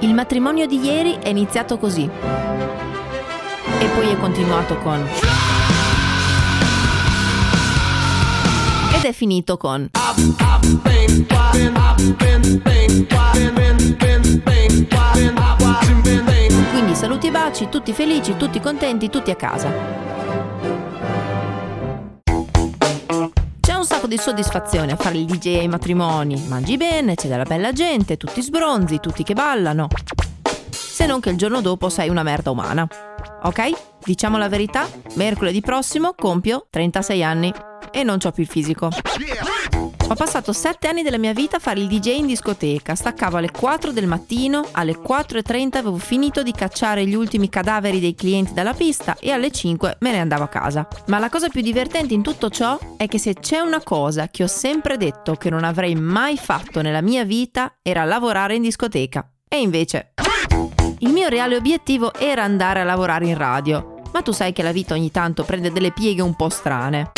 Il matrimonio di ieri è iniziato così. E poi è continuato con è finito con quindi saluti e baci, tutti felici, tutti contenti, tutti a casa. Un sacco di soddisfazione a fare il DJ ai matrimoni. Mangi bene, c'è della bella gente, tutti sbronzi, tutti che ballano. Se non che il giorno dopo sei una merda umana. Ok? Diciamo la verità, mercoledì prossimo compio 36 anni e non ho più il fisico. Ho passato 7 anni della mia vita a fare il DJ in discoteca, staccavo alle 4 del mattino, alle 4.30 avevo finito di cacciare gli ultimi cadaveri dei clienti dalla pista e alle 5 me ne andavo a casa. Ma la cosa più divertente in tutto ciò è che se c'è una cosa che ho sempre detto che non avrei mai fatto nella mia vita era lavorare in discoteca. E invece... Il mio reale obiettivo era andare a lavorare in radio, ma tu sai che la vita ogni tanto prende delle pieghe un po' strane.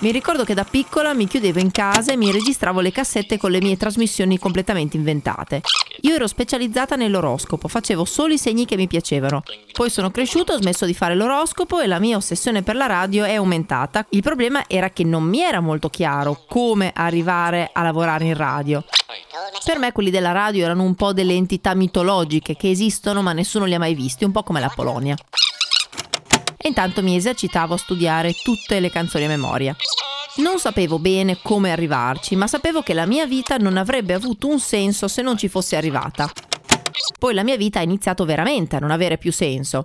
Mi ricordo che da piccola mi chiudevo in casa e mi registravo le cassette con le mie trasmissioni completamente inventate. Io ero specializzata nell'oroscopo, facevo solo i segni che mi piacevano. Poi sono cresciuto, ho smesso di fare l'oroscopo e la mia ossessione per la radio è aumentata. Il problema era che non mi era molto chiaro come arrivare a lavorare in radio. Per me quelli della radio erano un po' delle entità mitologiche che esistono ma nessuno li ha mai visti, un po' come la Polonia e intanto mi esercitavo a studiare tutte le canzoni a memoria. Non sapevo bene come arrivarci, ma sapevo che la mia vita non avrebbe avuto un senso se non ci fossi arrivata. Poi la mia vita ha iniziato veramente a non avere più senso.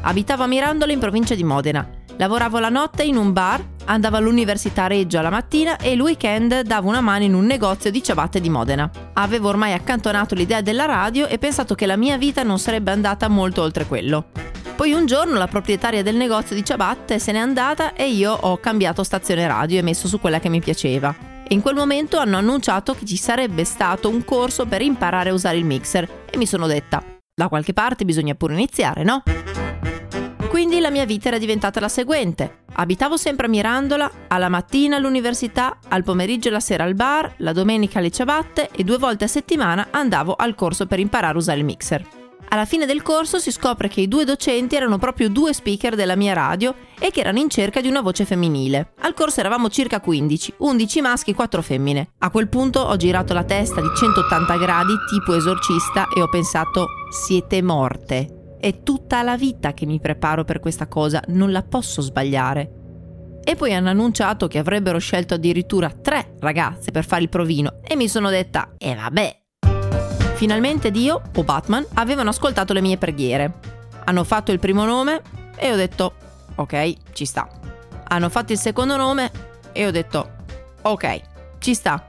Abitavo a Mirandola in provincia di Modena. Lavoravo la notte in un bar, andavo all'università Reggio la mattina e il weekend davo una mano in un negozio di ciabatte di Modena. Avevo ormai accantonato l'idea della radio e pensato che la mia vita non sarebbe andata molto oltre quello. Poi un giorno la proprietaria del negozio di ciabatte se n'è andata e io ho cambiato stazione radio e messo su quella che mi piaceva. E in quel momento hanno annunciato che ci sarebbe stato un corso per imparare a usare il mixer e mi sono detta, da qualche parte bisogna pure iniziare, no? Quindi la mia vita era diventata la seguente. Abitavo sempre a Mirandola, alla mattina all'università, al pomeriggio e la sera al bar, la domenica alle ciabatte e due volte a settimana andavo al corso per imparare a usare il mixer. Alla fine del corso si scopre che i due docenti erano proprio due speaker della mia radio e che erano in cerca di una voce femminile. Al corso eravamo circa 15, 11 maschi e 4 femmine. A quel punto ho girato la testa di 180 gradi tipo esorcista e ho pensato siete morte. È tutta la vita che mi preparo per questa cosa, non la posso sbagliare. E poi hanno annunciato che avrebbero scelto addirittura tre ragazze per fare il provino e mi sono detta, e eh vabbè, Finalmente Dio o Batman avevano ascoltato le mie preghiere. Hanno fatto il primo nome e ho detto ok, ci sta. Hanno fatto il secondo nome e ho detto ok, ci sta.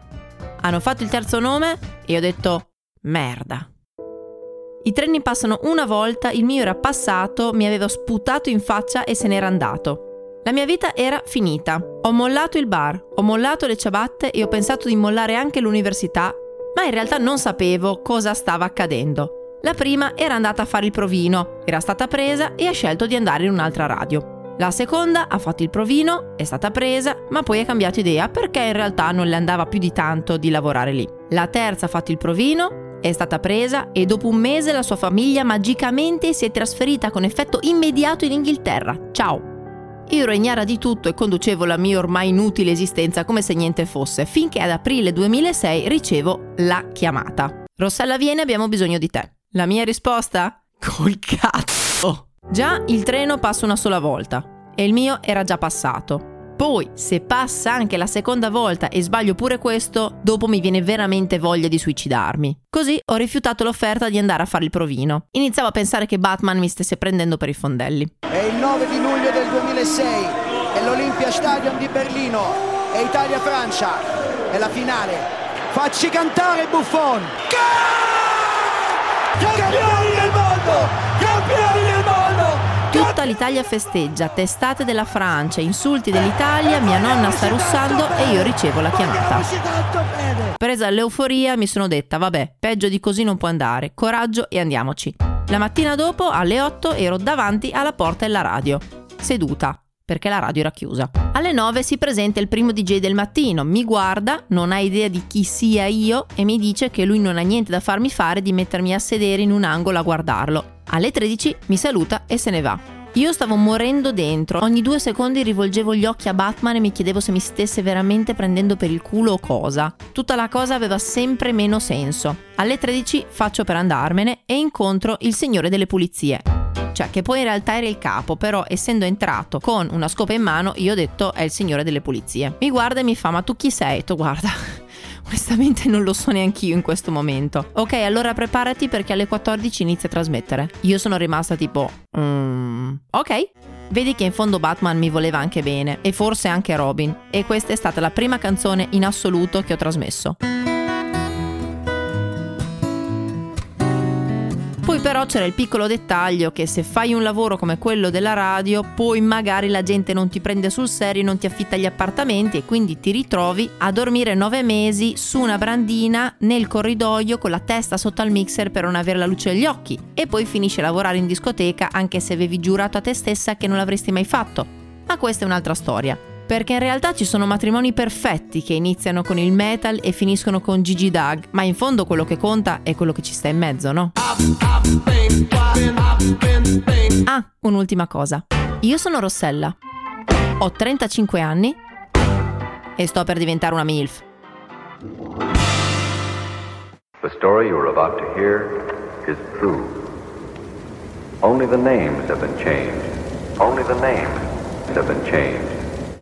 Hanno fatto il terzo nome e ho detto merda. I treni passano una volta, il mio era passato, mi aveva sputato in faccia e se n'era andato. La mia vita era finita. Ho mollato il bar, ho mollato le ciabatte e ho pensato di mollare anche l'università ma in realtà non sapevo cosa stava accadendo. La prima era andata a fare il provino, era stata presa e ha scelto di andare in un'altra radio. La seconda ha fatto il provino, è stata presa, ma poi ha cambiato idea perché in realtà non le andava più di tanto di lavorare lì. La terza ha fatto il provino, è stata presa e dopo un mese la sua famiglia magicamente si è trasferita con effetto immediato in Inghilterra. Ciao! Io ero ignara di tutto e conducevo la mia ormai inutile esistenza come se niente fosse, finché ad aprile 2006 ricevo la chiamata. Rossella viene, abbiamo bisogno di te. La mia risposta? Col cazzo! Già il treno passa una sola volta e il mio era già passato. Poi, se passa anche la seconda volta e sbaglio pure questo, dopo mi viene veramente voglia di suicidarmi. Così ho rifiutato l'offerta di andare a fare il provino. Iniziavo a pensare che Batman mi stesse prendendo per i fondelli. È il 9 di luglio del 2006, è l'Olympia Stadium di Berlino, è Italia-Francia, è la finale. Facci cantare Buffon! Campioni mondo! Campioni del mondo! Tutta l'Italia festeggia, testate della Francia, insulti dell'Italia, mia nonna sta russando e io ricevo la chiamata. Presa all'euforia mi sono detta, vabbè, peggio di così non può andare, coraggio e andiamoci. La mattina dopo, alle 8, ero davanti alla porta della radio, seduta, perché la radio era chiusa. Alle 9 si presenta il primo DJ del mattino, mi guarda, non ha idea di chi sia io e mi dice che lui non ha niente da farmi fare di mettermi a sedere in un angolo a guardarlo. Alle 13 mi saluta e se ne va. Io stavo morendo dentro, ogni due secondi rivolgevo gli occhi a Batman e mi chiedevo se mi stesse veramente prendendo per il culo o cosa. Tutta la cosa aveva sempre meno senso. Alle 13 faccio per andarmene e incontro il signore delle pulizie. Cioè, che poi in realtà era il capo, però essendo entrato con una scopa in mano, io ho detto è il signore delle pulizie. Mi guarda e mi fa: Ma tu chi sei? Tu guarda. Onestamente non lo so neanche io in questo momento. Ok, allora preparati perché alle 14 inizia a trasmettere. Io sono rimasta tipo... Mm, ok. Vedi che in fondo Batman mi voleva anche bene e forse anche Robin. E questa è stata la prima canzone in assoluto che ho trasmesso. Poi però c'era il piccolo dettaglio che se fai un lavoro come quello della radio, poi magari la gente non ti prende sul serio, non ti affitta gli appartamenti e quindi ti ritrovi a dormire nove mesi su una brandina nel corridoio con la testa sotto al mixer per non avere la luce agli occhi e poi finisci a lavorare in discoteca anche se avevi giurato a te stessa che non l'avresti mai fatto. Ma questa è un'altra storia perché in realtà ci sono matrimoni perfetti che iniziano con il metal e finiscono con Gigi Dag, ma in fondo quello che conta è quello che ci sta in mezzo, no? Ah, un'ultima cosa. Io sono Rossella. Ho 35 anni e sto per diventare una MILF. The story you're about to hear is true. Only the names have been changed. Only the names have been changed.